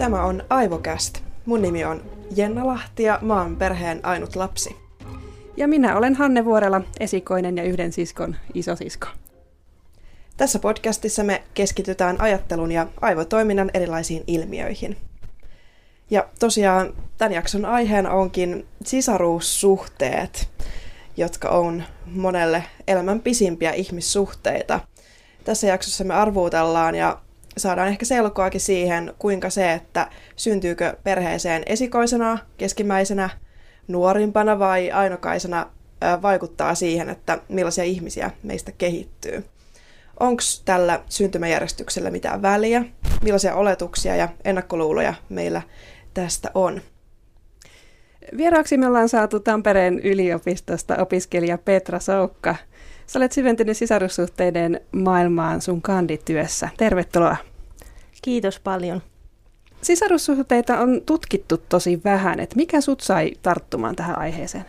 Tämä on Aivokäst. Mun nimi on Jenna Lahti ja mä oon perheen ainut lapsi. Ja minä olen Hanne Vuorela, esikoinen ja yhden siskon isosisko. Tässä podcastissa me keskitytään ajattelun ja aivotoiminnan erilaisiin ilmiöihin. Ja tosiaan tämän jakson aiheena onkin sisaruussuhteet, jotka on monelle elämän pisimpiä ihmissuhteita. Tässä jaksossa me arvuutellaan ja saadaan ehkä selkoakin siihen, kuinka se, että syntyykö perheeseen esikoisena, keskimmäisenä, nuorimpana vai ainokaisena, vaikuttaa siihen, että millaisia ihmisiä meistä kehittyy. Onko tällä syntymäjärjestyksellä mitään väliä? Millaisia oletuksia ja ennakkoluuloja meillä tästä on? Vieraaksi me ollaan saatu Tampereen yliopistosta opiskelija Petra Soukka. Sä olet syventynyt sisarussuhteiden maailmaan sun kandityössä. Tervetuloa. Kiitos paljon. Sisarussuhteita on tutkittu tosi vähän. Et mikä sut sai tarttumaan tähän aiheeseen?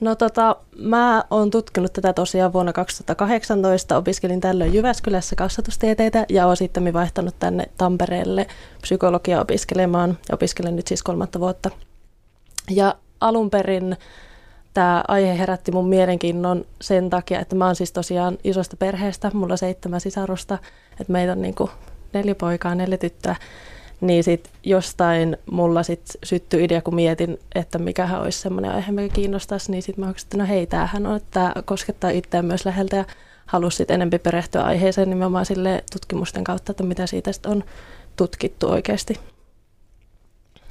No tota, mä oon tutkinut tätä tosiaan vuonna 2018. Opiskelin tällöin Jyväskylässä kasvatustieteitä ja oon sitten vaihtanut tänne Tampereelle psykologia opiskelemaan. Ja opiskelen nyt siis kolmatta vuotta. Ja alun perin tämä aihe herätti mun mielenkiinnon sen takia, että mä oon siis tosiaan isosta perheestä. Mulla seitsemän sisarusta, että meitä on niinku neljä poikaa, neljä tyttöä. Niin sitten jostain mulla sit syttyi idea, kun mietin, että mikähän olisi semmoinen aihe, mikä kiinnostaisi, niin sitten mä oikein, että no hei, tämähän on, että tämä koskettaa itseään myös läheltä ja halusi sitten enempi perehtyä aiheeseen nimenomaan sille tutkimusten kautta, että mitä siitä sitten on tutkittu oikeasti.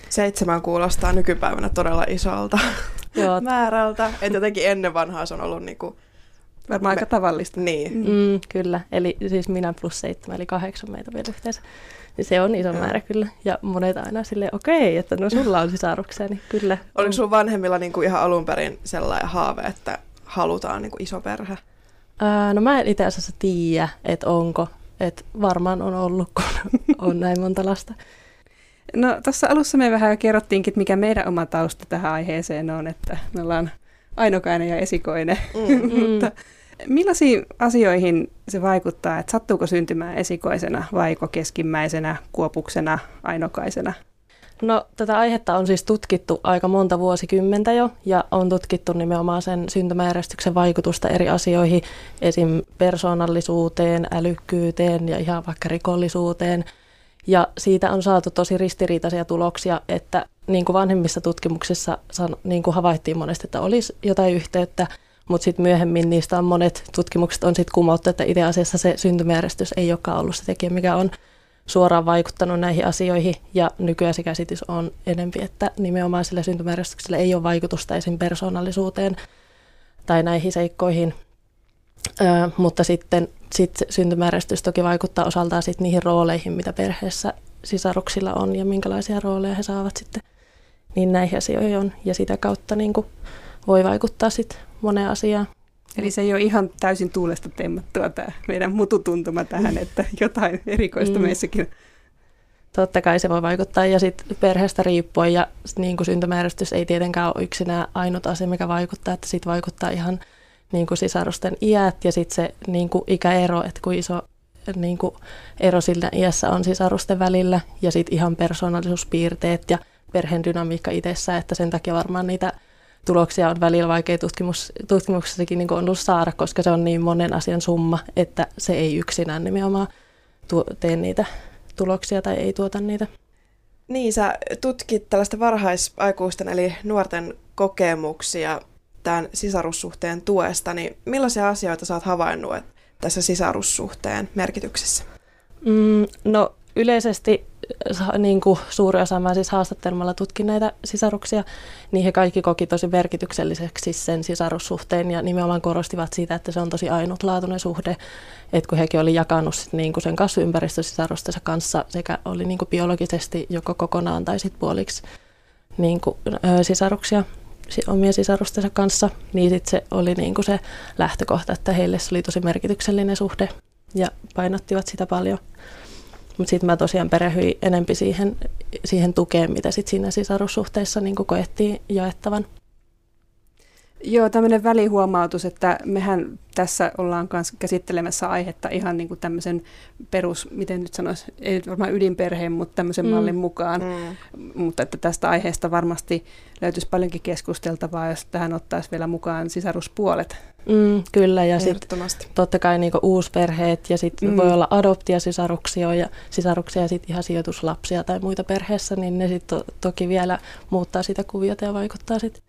Seitsemän kuulostaa nykypäivänä todella isolta Joo. määrältä. Et jotenkin ennen vanhaa se on ollut niinku Varmaan aika tavallista. Niin. Mm, kyllä, eli siis minä plus seitsemän, eli kahdeksan meitä vielä yhteensä. Niin se on iso mm. määrä kyllä. Ja monet aina silleen, okei, okay, että no sulla on sisaruksia, niin kyllä. Oliko sun vanhemmilla niinku ihan alun perin sellainen haave, että halutaan niinku iso perhe? Ää, no mä en itse asiassa tiedä, että onko. Että varmaan on ollut, kun on näin monta lasta. No tuossa alussa me vähän kerrottiinkin, että mikä meidän oma tausta tähän aiheeseen on, että me ollaan ainokainen ja esikoinen. Mm. Mutta millaisiin asioihin se vaikuttaa, että sattuuko syntymään esikoisena vai keskimmäisenä, kuopuksena, ainokaisena? No tätä aihetta on siis tutkittu aika monta vuosikymmentä jo ja on tutkittu nimenomaan sen syntymäjärjestyksen vaikutusta eri asioihin, esim. persoonallisuuteen, älykkyyteen ja ihan vaikka rikollisuuteen – ja siitä on saatu tosi ristiriitaisia tuloksia, että niin kuin vanhemmissa tutkimuksissa niin kuin havaittiin monesti, että olisi jotain yhteyttä, mutta sitten myöhemmin niistä on monet tutkimukset on sitten kumottu, että itse asiassa se syntymäjärjestys ei olekaan ollut se tekijä, mikä on suoraan vaikuttanut näihin asioihin. Ja nykyään se käsitys on enempi, että nimenomaan sillä syntymäjärjestyksellä ei ole vaikutusta esim. persoonallisuuteen tai näihin seikkoihin. Ö, mutta sitten sit syntymäärestys toki vaikuttaa osaltaan sit niihin rooleihin, mitä perheessä sisaruksilla on ja minkälaisia rooleja he saavat sitten. Niin näihin asioihin on ja sitä kautta niin kuin voi vaikuttaa sitten moneen asiaan. Eli se ei ole ihan täysin tuulesta temmattua tämä meidän mututuntuma tähän, että jotain erikoista mm. meissäkin Totta kai se voi vaikuttaa ja sitten perheestä riippuen ja niin kuin syntymääristys ei tietenkään ole yksinään ainut asia, mikä vaikuttaa, että sitten vaikuttaa ihan niin kuin sisarusten iät ja sitten se niin kuin ikäero, että kuin iso niin kuin ero sillä iässä on sisarusten välillä ja sitten ihan persoonallisuuspiirteet ja perheen dynamiikka itsessä, että sen takia varmaan niitä tuloksia on välillä vaikea tutkimus, tutkimuksessakin niin on ollut saada, koska se on niin monen asian summa, että se ei yksinään nimenomaan tuo, tee niitä tuloksia tai ei tuota niitä. Niin, sä tutkit tällaista varhaisaikuisten eli nuorten kokemuksia tämän sisarussuhteen tuesta, niin millaisia asioita oot havainnut tässä sisarussuhteen merkityksessä? Mm, no yleisesti niin kuin suuri osa, mä siis haastattelemalla tutkin näitä sisaruksia, niin he kaikki koki tosi merkitykselliseksi sen sisarussuhteen ja nimenomaan korostivat siitä, että se on tosi ainutlaatuinen suhde, että kun hekin oli jakanut sit niin kuin sen kasvuympäristösisarustensa kanssa sekä oli niin kuin biologisesti joko kokonaan tai sitten puoliksi niin kuin, ö, sisaruksia, omien sisarustensa kanssa, niin sit se oli niin kuin se lähtökohta, että heille se oli tosi merkityksellinen suhde ja painottivat sitä paljon. Mutta sitten mä tosiaan perehyin enempi siihen, siihen tukeen, mitä sit siinä sisarussuhteessa niin kuin koettiin jaettavan. Joo, tämmöinen välihuomautus, että mehän tässä ollaan myös käsittelemässä aihetta ihan niin kuin tämmöisen perus, miten nyt sanoisi, ei nyt varmaan ydinperheen, mutta tämmöisen mm. mallin mukaan. Mm. Mutta että tästä aiheesta varmasti löytyisi paljonkin keskusteltavaa, jos tähän ottaisi vielä mukaan sisaruspuolet. Mm, kyllä, ja sitten totta kai niinku uusperheet, ja sitten mm. voi olla adoptiasisaruksia ja sisaruksia ja sitten ihan sijoituslapsia tai muita perheessä, niin ne sitten to- toki vielä muuttaa sitä kuviota ja vaikuttaa sitten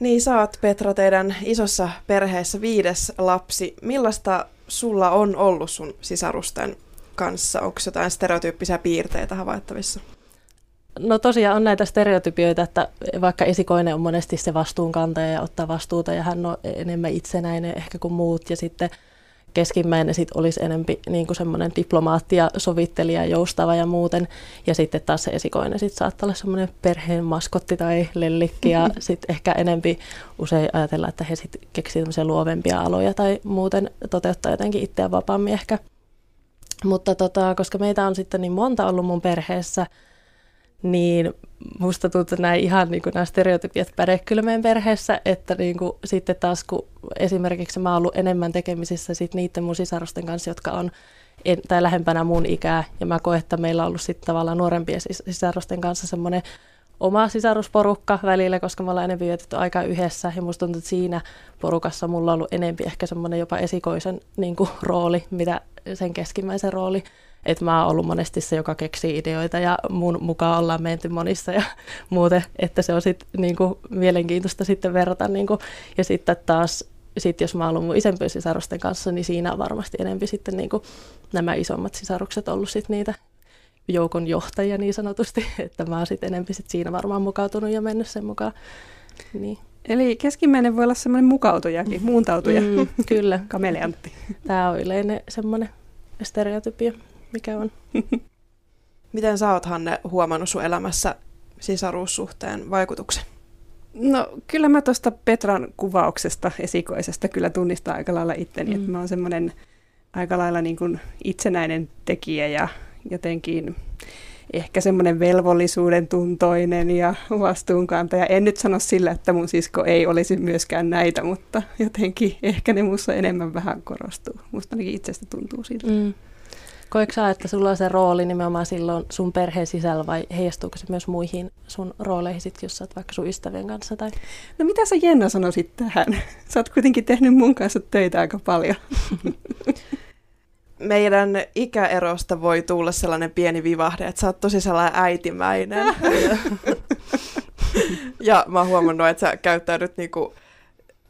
niin, oot Petra teidän isossa perheessä viides lapsi. Millaista sulla on ollut sun sisarusten kanssa? Onko jotain stereotyyppisiä piirteitä havaittavissa? No tosiaan on näitä stereotypioita, että vaikka esikoinen on monesti se vastuunkantaja ja ottaa vastuuta ja hän on enemmän itsenäinen ehkä kuin muut ja sitten keskimmäinen sit olisi enempi niin kuin semmoinen diplomaatti ja sovittelija, joustava ja muuten. Ja sitten taas se esikoinen sit saattaa olla semmoinen perheen maskotti tai lellikki ja sitten ehkä enempi usein ajatella, että he sitten keksivät tämmöisiä luovempia aloja tai muuten toteuttaa jotenkin itseään vapaammin ehkä. Mutta tota, koska meitä on sitten niin monta ollut mun perheessä, niin musta tuntuu, nämä ihan niin kuin nämä stereotypiat päde kyllä meidän perheessä, että niin kuin, sitten taas kun esimerkiksi mä oon ollut enemmän tekemisissä sit niiden mun sisarusten kanssa, jotka on en, tai lähempänä mun ikää, ja mä koen, että meillä on ollut sitten tavallaan nuorempien sis- sisarusten kanssa semmoinen oma sisarusporukka välillä, koska me ollaan enemmän vietetty aikaa yhdessä, ja musta tuntuu, että siinä porukassa mulla on ollut enempi ehkä semmoinen jopa esikoisen niin kuin, rooli, mitä sen keskimmäisen rooli, että mä oon ollut monesti se, joka keksii ideoita ja mun mukaan ollaan menty monissa ja muuten, että se on sitten niinku mielenkiintoista sitten verrata. Niinku. Ja sitten taas, sit jos mä oon ollut mun isempien sisarusten kanssa, niin siinä on varmasti enemmän sitten niinku nämä isommat sisarukset ollut sit niitä joukon johtajia niin sanotusti, että mä oon sitten enemmän sit siinä varmaan mukautunut ja mennyt sen mukaan. Niin. Eli keskimmäinen voi olla semmoinen mukautujakin, muuntautuja. Mm, kyllä. Kameleantti. Tämä on yleinen semmoinen stereotypia mikä on. Miten sä oot, Hanne, huomannut sun elämässä sisaruussuhteen vaikutuksen? No kyllä mä tuosta Petran kuvauksesta esikoisesta kyllä tunnistan aika lailla itteni, mm. että mä oon semmoinen aika lailla niin kuin itsenäinen tekijä ja jotenkin ehkä semmoinen velvollisuuden tuntoinen ja vastuunkantaja. En nyt sano sillä, että mun sisko ei olisi myöskään näitä, mutta jotenkin ehkä ne muussa enemmän vähän korostuu. Musta ainakin itsestä tuntuu siltä. Mm. Koetko sä, että sulla on se rooli nimenomaan silloin sun perheen sisällä vai heijastuuko se myös muihin sun rooleihin, sit, jos sä oot vaikka sun ystävien kanssa? Tai? No mitä sä Jenna sanoisit tähän? Sä oot kuitenkin tehnyt mun kanssa töitä aika paljon. Meidän ikäerosta voi tulla sellainen pieni vivahde, että sä oot tosi sellainen äitimäinen. ja mä oon huomannut, että sä käyttäydyt niinku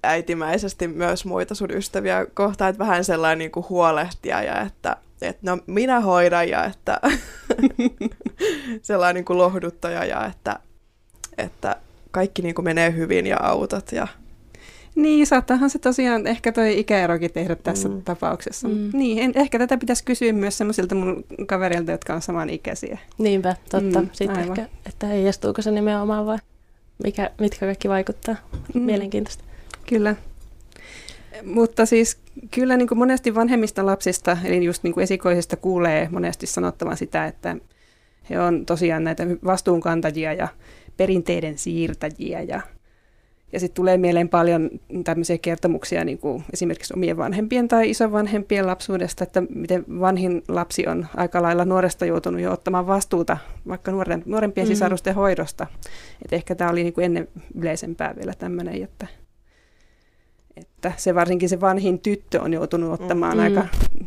äitimäisesti myös muita sun ystäviä kohtaan, että vähän sellainen niinku huolehtia ja että että no minä hoidan ja että sellainen niin kuin lohduttaja ja että, että kaikki niin kuin menee hyvin ja autot ja niin, saattaahan se tosiaan ehkä toi ikäerokin tehdä tässä mm. tapauksessa. Mm. Niin, en, ehkä tätä pitäisi kysyä myös semmoisilta mun kavereilta, jotka on samanikäisiä. Niinpä, totta. Mm, Sitten aivan. ehkä, että heijastuuko se nimenomaan vai mikä, mitkä kaikki vaikuttaa. Mm. Mielenkiintoista. Kyllä. Mutta siis kyllä niin kuin monesti vanhemmista lapsista, eli just niin kuin esikoisista kuulee monesti sanottavan sitä, että he on tosiaan näitä vastuunkantajia ja perinteiden siirtäjiä ja ja sitten tulee mieleen paljon tämmöisiä kertomuksia niin kuin esimerkiksi omien vanhempien tai isovanhempien lapsuudesta, että miten vanhin lapsi on aika lailla nuoresta joutunut jo ottamaan vastuuta vaikka nuoren, nuorempien mm-hmm. sisarusten hoidosta. Et ehkä tämä oli niin kuin ennen yleisempää vielä tämmöinen, että että se varsinkin se vanhin tyttö on joutunut ottamaan mm. aika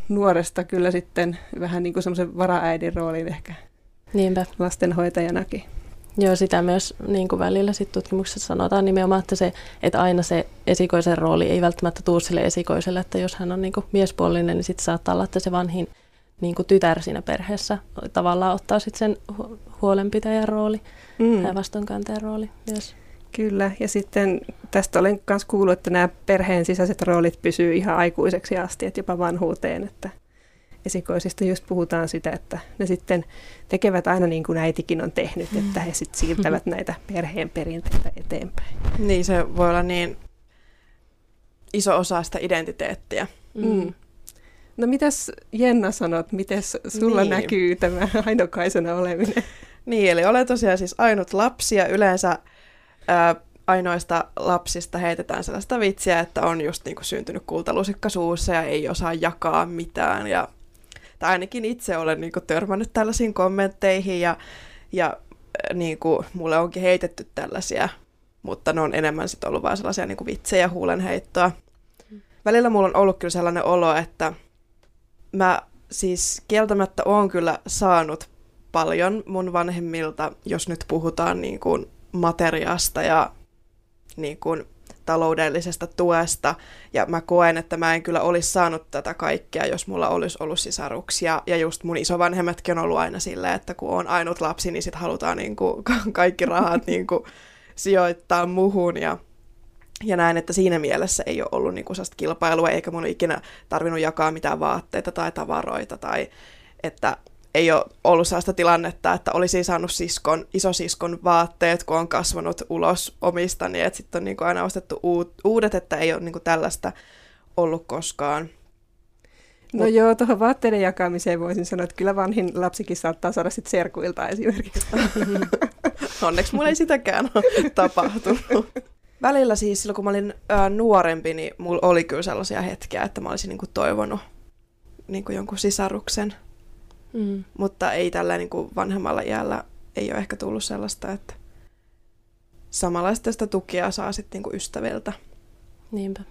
nuoresta kyllä sitten vähän niin kuin semmoisen varaäidin roolin ehkä Niinpä. lastenhoitajanakin. Joo, sitä myös niin kuin välillä sit tutkimuksessa sanotaan nimenomaan, että, se, että aina se esikoisen rooli ei välttämättä tuu sille esikoiselle, että jos hän on niin kuin miespuolinen, niin sitten saattaa olla, että se vanhin niin kuin tytär siinä perheessä tavallaan ottaa sitten sen huolenpitäjän rooli mm. ja vastuunkantajan rooli myös. Kyllä, ja sitten tästä olen myös kuullut, että nämä perheen sisäiset roolit pysyy ihan aikuiseksi asti, että jopa vanhuuteen, että esikoisista just puhutaan sitä, että ne sitten tekevät aina niin kuin äitikin on tehnyt, mm. että he sitten siirtävät näitä perheen perinteitä eteenpäin. Niin, se voi olla niin iso osa sitä identiteettiä. Mm. mm. No mitäs Jenna sanot, miten sulla niin. näkyy tämä ainokaisena oleminen? Niin, eli olen tosiaan siis ainut lapsi ja yleensä ää, ainoista lapsista heitetään sellaista vitsiä, että on just niin kuin syntynyt kultalusikka suussa ja ei osaa jakaa mitään. Ja, tai ainakin itse olen niin kuin törmännyt tällaisiin kommentteihin ja, ja niin kuin, mulle onkin heitetty tällaisia, mutta ne on enemmän sitten ollut vain sellaisia niin kuin vitsejä huulenheittoa. Välillä mulla on ollut kyllä sellainen olo, että mä siis kieltämättä oon kyllä saanut paljon mun vanhemmilta, jos nyt puhutaan niin kuin materiasta ja niin kuin taloudellisesta tuesta. Ja mä koen, että mä en kyllä olisi saanut tätä kaikkea, jos mulla olisi ollut sisaruksia. Ja just mun isovanhemmatkin on ollut aina silleen, että kun on ainut lapsi, niin sit halutaan niin kuin kaikki rahat niin kuin sijoittaa muhun. Ja, ja näin, että siinä mielessä ei ole ollut niin kuin kilpailua, eikä mun ikinä tarvinnut jakaa mitään vaatteita tai tavaroita. Tai että ei ole ollut sellaista tilannetta, että olisi saanut siskon, isosiskon vaatteet, kun on kasvanut ulos omista, niin että sitten on niin kuin aina ostettu uudet, että ei ole niin kuin tällaista ollut koskaan. No Mut... joo, tuohon vaatteiden jakamiseen voisin sanoa, että kyllä vanhin lapsikin saattaa saada sitten serkuilta esimerkiksi. Onneksi mulla ei sitäkään ole tapahtunut. Välillä siis silloin, kun mä olin ää, nuorempi, niin mulla oli kyllä sellaisia hetkiä, että mä olisin niin kuin toivonut niin kuin jonkun sisaruksen Mm. Mutta ei tällä niin kuin vanhemmalla iällä ei ole ehkä tullut sellaista, että samanlaista sitä tukea saa sitten niin kuin ystäviltä. Niinpä.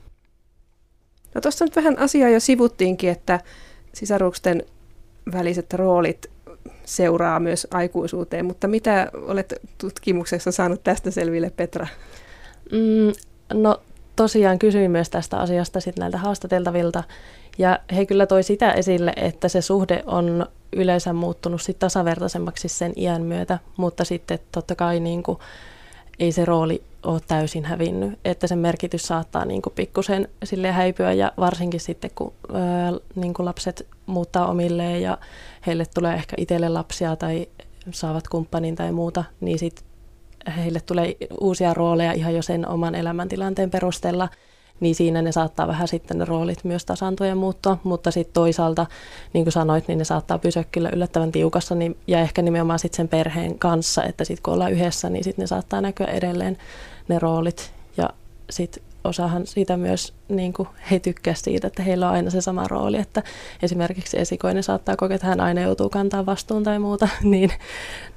No tuossa nyt vähän asiaa jo sivuttiinkin, että sisaruksen väliset roolit seuraa myös aikuisuuteen, mutta mitä olet tutkimuksessa saanut tästä selville, Petra? Mm, no tosiaan kysyin myös tästä asiasta sit näiltä haastateltavilta, ja he kyllä toi sitä esille, että se suhde on yleensä muuttunut sit tasavertaisemmaksi sen iän myötä, mutta sitten totta kai niin kuin, ei se rooli ole täysin hävinnyt, että sen merkitys saattaa niin kuin pikkusen sille häipyä ja varsinkin sitten kun ää, niin kuin lapset muuttaa omilleen ja heille tulee ehkä itselle lapsia tai saavat kumppanin tai muuta, niin sitten heille tulee uusia rooleja ihan jo sen oman elämäntilanteen perusteella – niin siinä ne saattaa vähän sitten ne roolit myös tasaantua ja muuttua, mutta sitten toisaalta, niin kuin sanoit, niin ne saattaa pysyä kyllä yllättävän tiukassa niin, ja ehkä nimenomaan sitten sen perheen kanssa, että sitten kun ollaan yhdessä, niin sitten ne saattaa näkyä edelleen ne roolit ja sitten osahan siitä myös, niin kuin he tykkää siitä, että heillä on aina se sama rooli, että esimerkiksi esikoinen saattaa kokea, että hän aina joutuu kantaa vastuun tai muuta, niin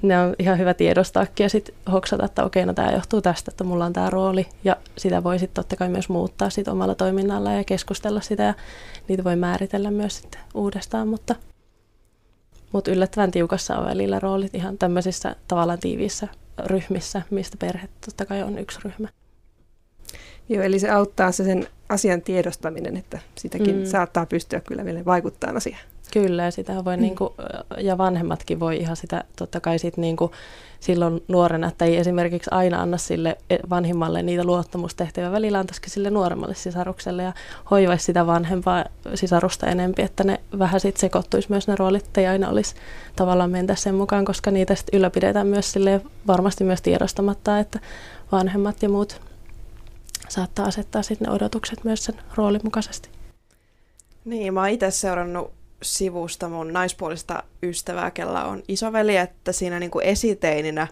ne on ihan hyvä tiedostaakin ja sitten hoksata, että okei, no tämä johtuu tästä, että mulla on tämä rooli ja sitä voi sitten totta kai myös muuttaa sit omalla toiminnalla ja keskustella sitä ja niitä voi määritellä myös sitten uudestaan, mutta, mutta yllättävän tiukassa on välillä roolit ihan tämmöisissä tavallaan tiiviissä ryhmissä, mistä perhe totta kai on yksi ryhmä. Joo, eli se auttaa se sen asian tiedostaminen, että sitäkin mm. saattaa pystyä kyllä vielä vaikuttaa asiaan. Kyllä, ja sitä voi, mm. niin kuin, ja vanhemmatkin voi ihan sitä totta kai sit niin kuin silloin nuorena, että ei esimerkiksi aina anna sille vanhimmalle niitä luottamustehtäviä, välillä antaisikin sille nuoremmalle sisarukselle ja hoivaisi sitä vanhempaa sisarusta enempi, että ne vähän sitten sekoittuisi myös ne roolit, ei aina olisi tavallaan mentä sen mukaan, koska niitä sitten ylläpidetään myös sille varmasti myös tiedostamatta, että vanhemmat ja muut saattaa asettaa sitten ne odotukset myös sen roolin mukaisesti. Niin, mä oon itse seurannut sivusta mun naispuolista ystävää, kella on isoveli, että siinä niinku esiteininä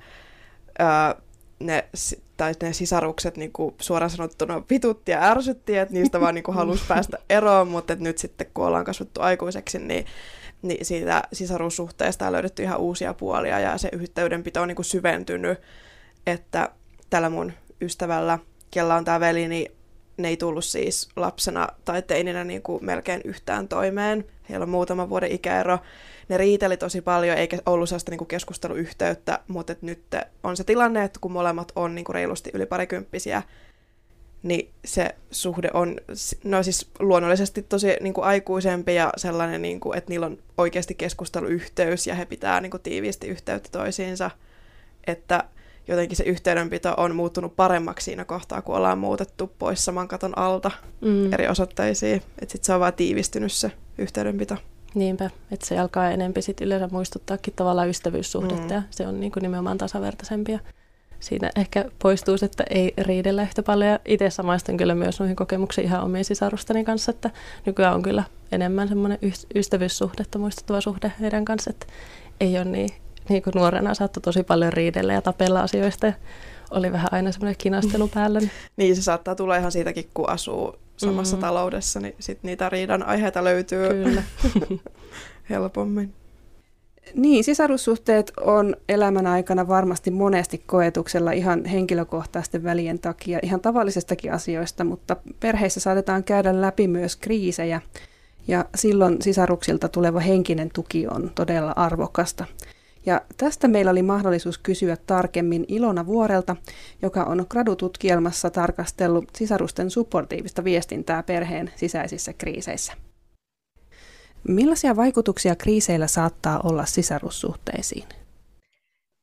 öö, ne, tai ne sisarukset niinku suoraan sanottuna vitutti ja ärsytti, että niistä vaan niinku halusi päästä eroon, mutta nyt sitten kun ollaan kasvattu aikuiseksi, niin, niin siitä sisarussuhteesta on löydetty ihan uusia puolia ja se yhteydenpito on niinku syventynyt, että tällä mun ystävällä – kella on tämä veli, niin ne ei tullut siis lapsena tai teininä niin kuin melkein yhtään toimeen. Heillä on muutama vuoden ikäero. Ne riiteli tosi paljon, eikä ollut sellaista niin kuin keskusteluyhteyttä, mutta nyt on se tilanne, että kun molemmat on niin kuin reilusti yli parikymppisiä, niin se suhde on no siis luonnollisesti tosi niin kuin aikuisempi ja sellainen, niin kuin, että niillä on oikeasti keskusteluyhteys ja he pitää niin kuin tiiviisti yhteyttä toisiinsa. Että jotenkin se yhteydenpito on muuttunut paremmaksi siinä kohtaa, kun ollaan muutettu pois saman katon alta mm. eri osoitteisiin. Että sitten se on vaan tiivistynyt se yhteydenpito. Niinpä, että se alkaa enempi sit yleensä muistuttaakin tavallaan ystävyyssuhdetta mm. ja se on niin kuin nimenomaan tasavertaisempi. Ja siinä ehkä poistuu se, että ei riidellä yhtä paljon. Ja itse samaistun kyllä myös noihin kokemuksiin ihan omien sisarustani kanssa, että nykyään on kyllä enemmän semmoinen ystävyyssuhdetta muistuttava suhde heidän kanssa, että ei ole niin niin kuin nuorena saattoi tosi paljon riidellä ja tapella asioista. Ja oli vähän aina semmoinen kinastelu päällä. Niin. niin, se saattaa tulla ihan siitäkin, kun asuu samassa mm. taloudessa, niin sit niitä riidan aiheita löytyy Kyllä. helpommin. Niin, sisarussuhteet on elämän aikana varmasti monesti koetuksella ihan henkilökohtaisten välien takia, ihan tavallisestakin asioista, mutta perheissä saatetaan käydä läpi myös kriisejä, ja silloin sisaruksilta tuleva henkinen tuki on todella arvokasta. Ja tästä meillä oli mahdollisuus kysyä tarkemmin Ilona Vuorelta, joka on gradututkielmassa tarkastellut sisarusten supportiivista viestintää perheen sisäisissä kriiseissä. Millaisia vaikutuksia kriiseillä saattaa olla sisarussuhteisiin?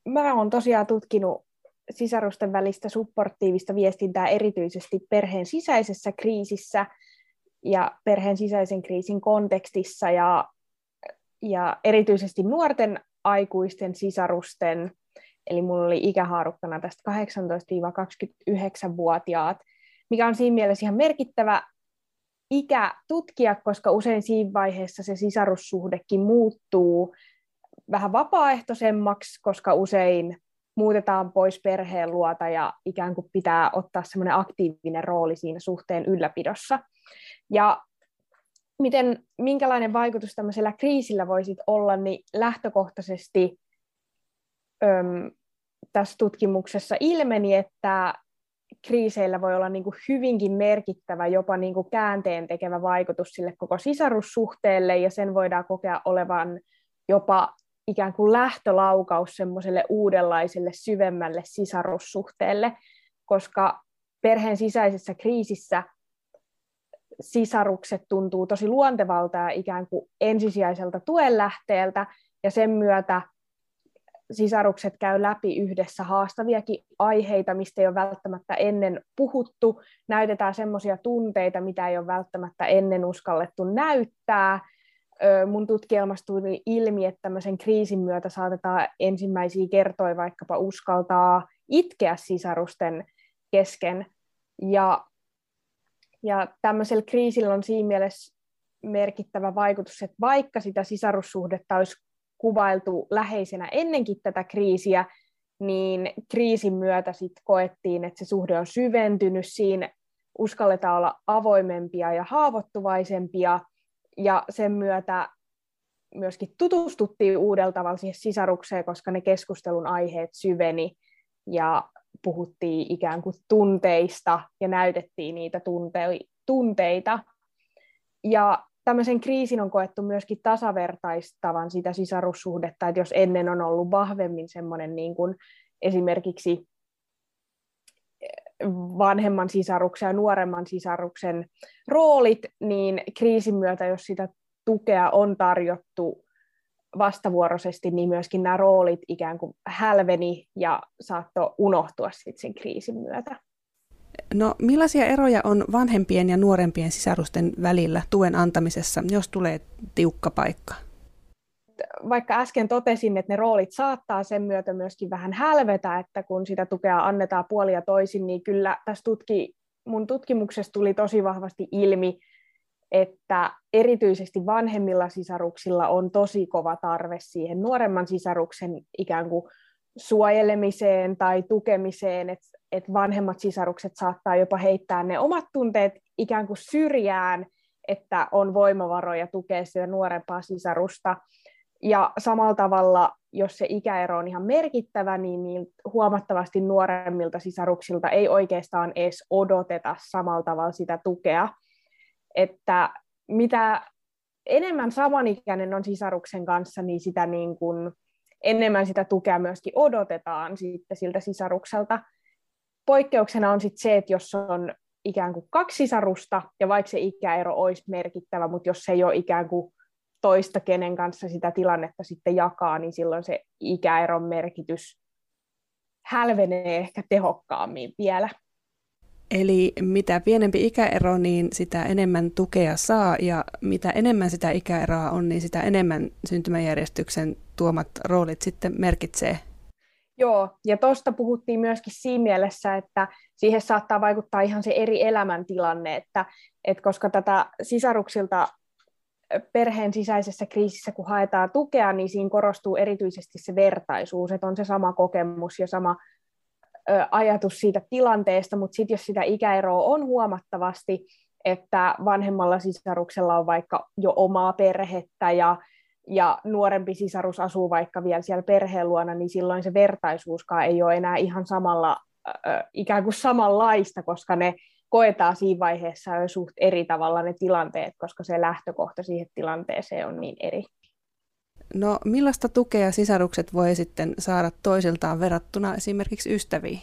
Mä oon tosiaan tutkinut sisarusten välistä supportiivista viestintää erityisesti perheen sisäisessä kriisissä ja perheen sisäisen kriisin kontekstissa ja, ja erityisesti nuorten aikuisten sisarusten, eli mulla oli ikähaarukkana tästä 18-29-vuotiaat, mikä on siinä mielessä ihan merkittävä ikä tutkia, koska usein siinä vaiheessa se sisarussuhdekin muuttuu vähän vapaaehtoisemmaksi, koska usein muutetaan pois perheen luota ja ikään kuin pitää ottaa semmoinen aktiivinen rooli siinä suhteen ylläpidossa. Ja miten, minkälainen vaikutus tämmöisellä kriisillä voisi olla, niin lähtökohtaisesti öm, tässä tutkimuksessa ilmeni, että kriiseillä voi olla niin kuin hyvinkin merkittävä, jopa niin kuin käänteen tekevä vaikutus sille koko sisarussuhteelle, ja sen voidaan kokea olevan jopa ikään kuin lähtölaukaus semmoiselle uudenlaiselle syvemmälle sisarussuhteelle, koska perheen sisäisessä kriisissä sisarukset tuntuu tosi luontevalta ja ikään kuin ensisijaiselta tuen lähteeltä, ja sen myötä sisarukset käy läpi yhdessä haastaviakin aiheita, mistä ei ole välttämättä ennen puhuttu, näytetään semmoisia tunteita, mitä ei ole välttämättä ennen uskallettu näyttää. Mun tutkielmassa tuli ilmi, että tämmöisen kriisin myötä saatetaan ensimmäisiä kertoja vaikkapa uskaltaa itkeä sisarusten kesken. Ja, ja tämmöisellä kriisillä on siinä mielessä merkittävä vaikutus, että vaikka sitä sisarussuhdetta olisi kuvailtu läheisenä ennenkin tätä kriisiä, niin kriisin myötä sit koettiin, että se suhde on syventynyt, siinä uskalletaan olla avoimempia ja haavoittuvaisempia, ja sen myötä myöskin tutustuttiin uudella tavalla siihen sisarukseen, koska ne keskustelun aiheet syveni, ja puhuttiin ikään kuin tunteista, ja näytettiin niitä tunte- tunteita. Ja tämmöisen kriisin on koettu myöskin tasavertaistavan sitä sisarussuhdetta, että jos ennen on ollut vahvemmin semmoinen niin kuin esimerkiksi vanhemman sisaruksen ja nuoremman sisaruksen roolit, niin kriisin myötä, jos sitä tukea on tarjottu vastavuoroisesti, niin myöskin nämä roolit ikään kuin hälveni ja saattoi unohtua sitten sen kriisin myötä. No millaisia eroja on vanhempien ja nuorempien sisarusten välillä tuen antamisessa, jos tulee tiukka paikka? Vaikka äsken totesin, että ne roolit saattaa sen myötä myöskin vähän hälvetä, että kun sitä tukea annetaan puolia toisin, niin kyllä tässä tutki, mun tutkimuksessa tuli tosi vahvasti ilmi, että erityisesti vanhemmilla sisaruksilla on tosi kova tarve siihen nuoremman sisaruksen ikään kuin suojelemiseen tai tukemiseen, että et vanhemmat sisarukset saattaa jopa heittää ne omat tunteet ikään kuin syrjään, että on voimavaroja tukea sitä nuorempaa sisarusta. Ja samalla tavalla, jos se ikäero on ihan merkittävä, niin, niin huomattavasti nuoremmilta sisaruksilta ei oikeastaan edes odoteta samalla tavalla sitä tukea. Että mitä enemmän samanikäinen on sisaruksen kanssa, niin sitä niin kuin enemmän sitä tukea myöskin odotetaan sitten siltä sisarukselta. Poikkeuksena on sitten se, että jos on ikään kuin kaksi sisarusta, ja vaikka se ikäero olisi merkittävä, mutta jos se ei ole ikään kuin toista, kenen kanssa sitä tilannetta sitten jakaa, niin silloin se ikäeron merkitys hälvenee ehkä tehokkaammin vielä. Eli mitä pienempi ikäero, niin sitä enemmän tukea saa, ja mitä enemmän sitä ikäeroa on, niin sitä enemmän syntymäjärjestyksen tuomat roolit sitten merkitsee. Joo, ja tuosta puhuttiin myöskin siinä mielessä, että siihen saattaa vaikuttaa ihan se eri elämäntilanne, että, että koska tätä sisaruksilta perheen sisäisessä kriisissä, kun haetaan tukea, niin siinä korostuu erityisesti se vertaisuus, että on se sama kokemus ja sama ajatus siitä tilanteesta, mutta sitten jos sitä ikäeroa on huomattavasti, että vanhemmalla sisaruksella on vaikka jo omaa perhettä ja, ja nuorempi sisarus asuu vaikka vielä siellä perheen luona, niin silloin se vertaisuuskaan ei ole enää ihan samalla, äh, ikään kuin samanlaista, koska ne koetaan siinä vaiheessa jo suht eri tavalla ne tilanteet, koska se lähtökohta siihen tilanteeseen on niin eri. No millaista tukea sisarukset voi sitten saada toisiltaan verrattuna esimerkiksi ystäviin?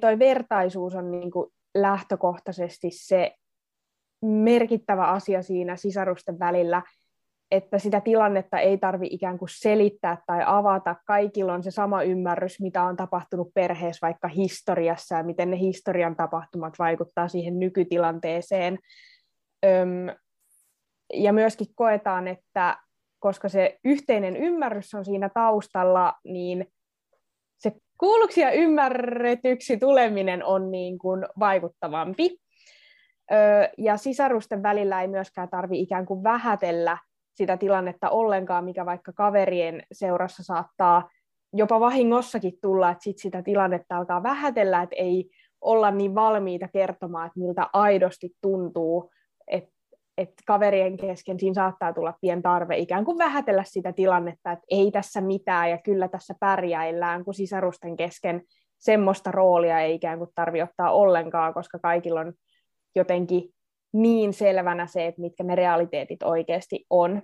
Toi vertaisuus on niin kuin lähtökohtaisesti se merkittävä asia siinä sisarusten välillä, että sitä tilannetta ei tarvi ikään kuin selittää tai avata. Kaikilla on se sama ymmärrys, mitä on tapahtunut perheessä vaikka historiassa ja miten ne historian tapahtumat vaikuttaa siihen nykytilanteeseen. Öm, ja myöskin koetaan, että koska se yhteinen ymmärrys on siinä taustalla, niin se kuulluksi ja ymmärretyksi tuleminen on niin kuin vaikuttavampi. Ja sisarusten välillä ei myöskään tarvi ikään kuin vähätellä sitä tilannetta ollenkaan, mikä vaikka kaverien seurassa saattaa jopa vahingossakin tulla, että sit sitä tilannetta alkaa vähätellä, että ei olla niin valmiita kertomaan, että miltä aidosti tuntuu, että että kaverien kesken siinä saattaa tulla pien tarve ikään kuin vähätellä sitä tilannetta, että ei tässä mitään ja kyllä tässä pärjäillään, kun sisarusten kesken semmoista roolia ei ikään kuin tarvi ottaa ollenkaan, koska kaikilla on jotenkin niin selvänä se, että mitkä ne realiteetit oikeasti on.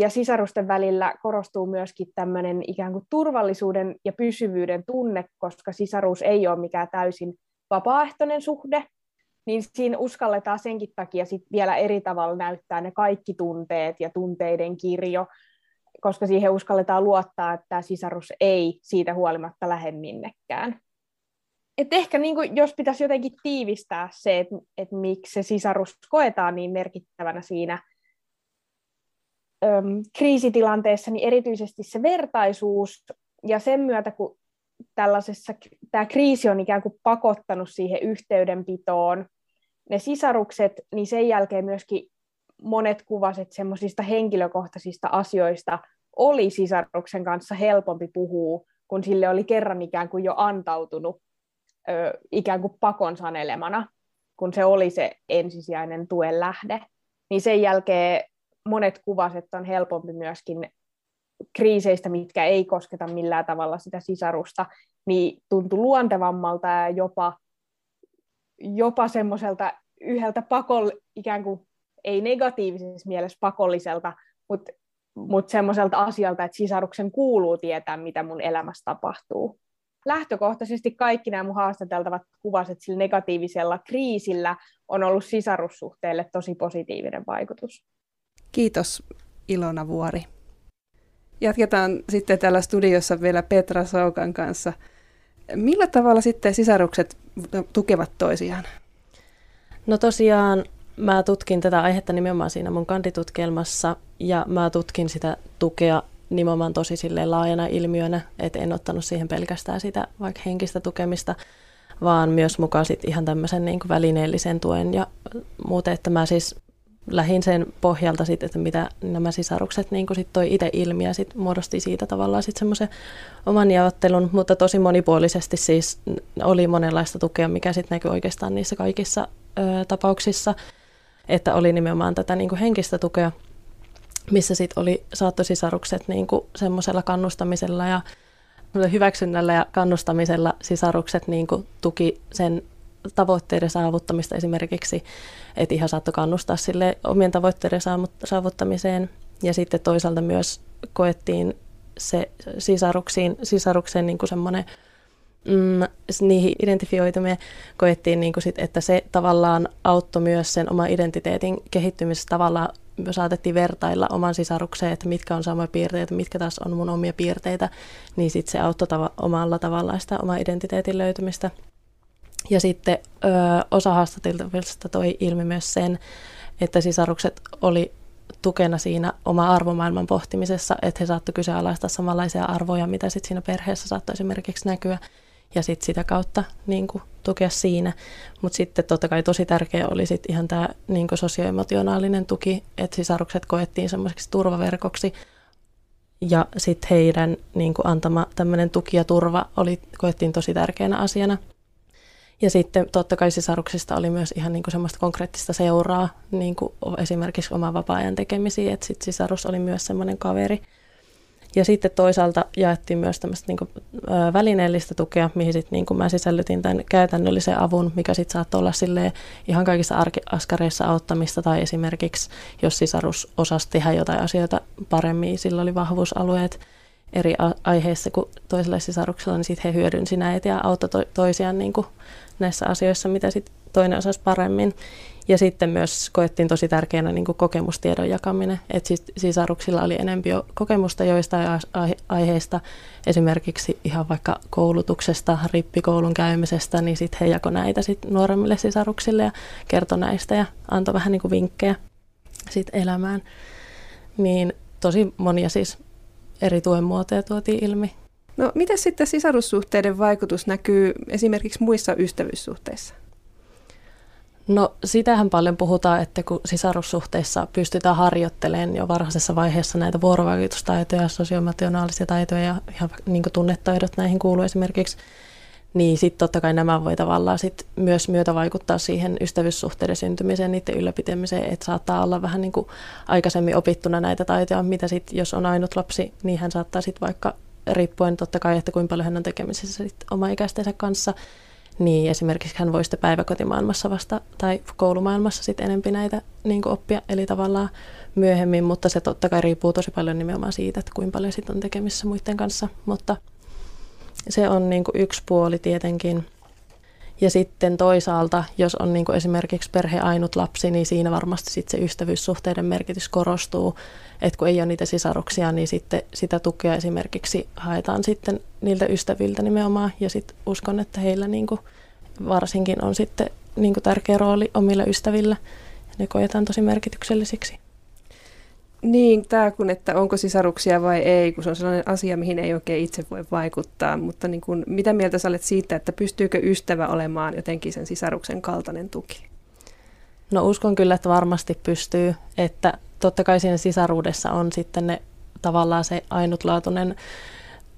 Ja sisarusten välillä korostuu myöskin tämmöinen ikään kuin turvallisuuden ja pysyvyyden tunne, koska sisaruus ei ole mikään täysin vapaaehtoinen suhde, niin siinä uskalletaan senkin takia sit vielä eri tavalla näyttää ne kaikki tunteet ja tunteiden kirjo, koska siihen uskalletaan luottaa, että sisarus ei siitä huolimatta lähde minnekään. Et ehkä niin kuin, jos pitäisi jotenkin tiivistää se, että et miksi se sisarus koetaan niin merkittävänä siinä öm, kriisitilanteessa, niin erityisesti se vertaisuus ja sen myötä, kun tällaisessa, tämä kriisi on ikään kuin pakottanut siihen yhteydenpitoon, ne sisarukset, niin sen jälkeen myöskin monet kuvaset semmoisista henkilökohtaisista asioista oli sisaruksen kanssa helpompi puhua, kun sille oli kerran ikään kuin jo antautunut ö, ikään kuin pakon sanelemana, kun se oli se ensisijainen tuen lähde. Niin sen jälkeen monet kuvaset on helpompi myöskin kriiseistä, mitkä ei kosketa millään tavalla sitä sisarusta, niin tuntui luontevammalta ja jopa jopa semmoiselta yhdeltä pakol, ikään kuin ei negatiivisessa mielessä pakolliselta, mutta mut semmoiselta asialta, että sisaruksen kuuluu tietää, mitä mun elämässä tapahtuu. Lähtökohtaisesti kaikki nämä mun haastateltavat kuvaset sillä negatiivisella kriisillä on ollut sisarussuhteelle tosi positiivinen vaikutus. Kiitos Ilona Vuori. Jatketaan sitten täällä studiossa vielä Petra Saukan kanssa. Millä tavalla sitten sisarukset tukevat toisiaan? No tosiaan mä tutkin tätä aihetta nimenomaan siinä mun kanditutkielmassa ja mä tutkin sitä tukea nimenomaan tosi silleen laajana ilmiönä, että en ottanut siihen pelkästään sitä vaikka henkistä tukemista, vaan myös mukaan sit ihan tämmöisen niin välineellisen tuen ja muuten, että mä siis lähin sen pohjalta sitten, että mitä nämä sisarukset niin sit toi itse ilmi ja sit muodosti siitä tavallaan sitten semmoisen oman jaottelun, mutta tosi monipuolisesti siis oli monenlaista tukea, mikä sitten näkyy oikeastaan niissä kaikissa ö, tapauksissa, että oli nimenomaan tätä niin henkistä tukea, missä sitten oli saattosisarukset niin semmoisella kannustamisella ja hyväksynnällä ja kannustamisella sisarukset niin tuki sen tavoitteiden saavuttamista esimerkiksi, että ihan saattoi kannustaa sille omien tavoitteiden saavuttamiseen. Ja sitten toisaalta myös koettiin se sisaruksiin, sisaruksen niin kuin semmoinen, mm, niihin identifioituminen koettiin, niin kuin sit, että se tavallaan auttoi myös sen oman identiteetin kehittymisessä tavallaan saatettiin vertailla oman sisarukseen, että mitkä on samoja piirteitä, mitkä taas on mun omia piirteitä, niin sitten se auttoi tava- omalla tavallaan sitä oman identiteetin löytymistä. Ja sitten ö, osa haastateltavista toi ilmi myös sen, että sisarukset oli tukena siinä oma arvomaailman pohtimisessa, että he saattu kyseenalaistaa samanlaisia arvoja, mitä sitten siinä perheessä saattoi esimerkiksi näkyä, ja sitten sitä kautta niin kuin, tukea siinä. Mutta sitten totta kai tosi tärkeä oli sitten ihan tämä niin sosioemotionaalinen tuki, että sisarukset koettiin semmoiseksi turvaverkoksi, ja sitten heidän niin kuin antama tämmöinen tuki ja turva oli, koettiin tosi tärkeänä asiana. Ja sitten totta kai sisaruksista oli myös ihan niin kuin semmoista konkreettista seuraa, niin kuin esimerkiksi oma vapaa-ajan tekemisiä, että sitten sisarus oli myös semmoinen kaveri. Ja sitten toisaalta jaettiin myös tämmöistä niin kuin, välineellistä tukea, mihin sitten niin kuin mä sisällytin tämän käytännöllisen avun, mikä sitten saattoi olla silleen ihan kaikissa askareissa auttamista tai esimerkiksi jos sisarus osasi tehdä jotain asioita paremmin, sillä oli vahvuusalueet eri aiheissa kuin toisella sisaruksella, niin sitten he hyödynsi näitä ja auttoi to- toisiaan niin kuin näissä asioissa, mitä sitten toinen osasi paremmin. Ja sitten myös koettiin tosi tärkeänä niin kuin kokemustiedon jakaminen, että siis sisaruksilla oli enemmän jo kokemusta joistain aiheista, esimerkiksi ihan vaikka koulutuksesta, rippikoulun käymisestä, niin sitten he jakoi näitä sit nuoremmille sisaruksille ja kertoi näistä ja antoi vähän niin kuin vinkkejä sit elämään. Niin tosi monia siis eri tuen muotoja tuotiin ilmi. No miten sitten sisarussuhteiden vaikutus näkyy esimerkiksi muissa ystävyyssuhteissa? No sitähän paljon puhutaan, että kun sisarussuhteissa pystytään harjoittelemaan jo varhaisessa vaiheessa näitä vuorovaikutustaitoja, sosiomationaalisia taitoja ja ihan niin tunnetaidot näihin kuuluu esimerkiksi, niin sitten totta kai nämä voi tavallaan sit myös myötä vaikuttaa siihen ystävyyssuhteiden syntymiseen, niiden ylläpitämiseen, että saattaa olla vähän niin kuin aikaisemmin opittuna näitä taitoja, mitä sitten jos on ainut lapsi, niin hän saattaa sitten vaikka riippuen totta kai, että kuinka paljon hän on tekemisissä sit oma ikäistensä kanssa, niin esimerkiksi hän voi sitten päiväkotimaailmassa vasta tai koulumaailmassa sitten enempi näitä niin oppia, eli tavallaan myöhemmin, mutta se totta kai riippuu tosi paljon nimenomaan siitä, että kuinka paljon sitten on tekemissä muiden kanssa, mutta se on niin yksi puoli tietenkin. Ja sitten toisaalta, jos on niin esimerkiksi perhe ainut lapsi, niin siinä varmasti sitten se ystävyyssuhteiden merkitys korostuu. Että kun ei ole niitä sisaruksia, niin sitten sitä tukea esimerkiksi haetaan sitten niiltä ystäviltä nimenomaan. Ja sitten uskon, että heillä niin varsinkin on sitten niin tärkeä rooli omilla ystävillä. Ja ne koetaan tosi merkityksellisiksi. Niin, tämä kun, että onko sisaruksia vai ei, kun se on sellainen asia, mihin ei oikein itse voi vaikuttaa. Mutta niin kun, mitä mieltä sä olet siitä, että pystyykö ystävä olemaan jotenkin sen sisaruksen kaltainen tuki? No uskon kyllä, että varmasti pystyy. Että totta kai siinä sisaruudessa on sitten ne tavallaan se ainutlaatuinen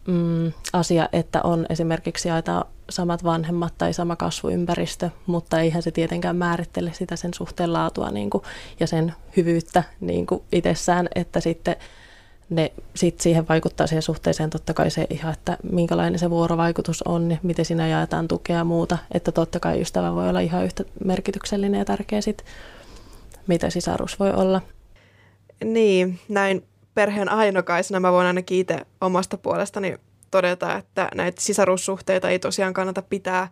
mm, asia, että on esimerkiksi aita samat vanhemmat tai sama kasvuympäristö, mutta eihän se tietenkään määrittele sitä sen suhteen laatua niin kuin, ja sen hyvyyttä niin kuin itsessään, että sitten ne sit siihen vaikuttaa siihen suhteeseen totta kai se ihan, että minkälainen se vuorovaikutus on, niin miten siinä jaetaan tukea ja muuta, että totta kai ystävä voi olla ihan yhtä merkityksellinen ja tärkeä sit, mitä sisarus voi olla. Niin, näin perheen ainokaisena mä voin ainakin itse omasta puolestani todeta, että näitä sisarussuhteita ei tosiaan kannata pitää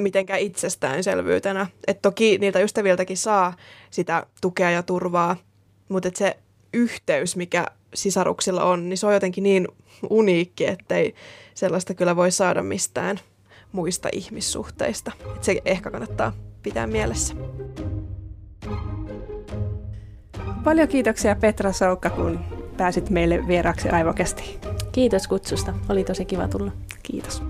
mitenkään itsestäänselvyytenä. Et toki niiltä ystäviltäkin saa sitä tukea ja turvaa, mutta se yhteys, mikä sisaruksilla on, niin se on jotenkin niin uniikki, ettei sellaista kyllä voi saada mistään muista ihmissuhteista. Et se ehkä kannattaa pitää mielessä. Paljon kiitoksia Petra Soukka, kun pääsit meille vieraksi aivokästi. Kiitos kutsusta. Oli tosi kiva tulla. Kiitos.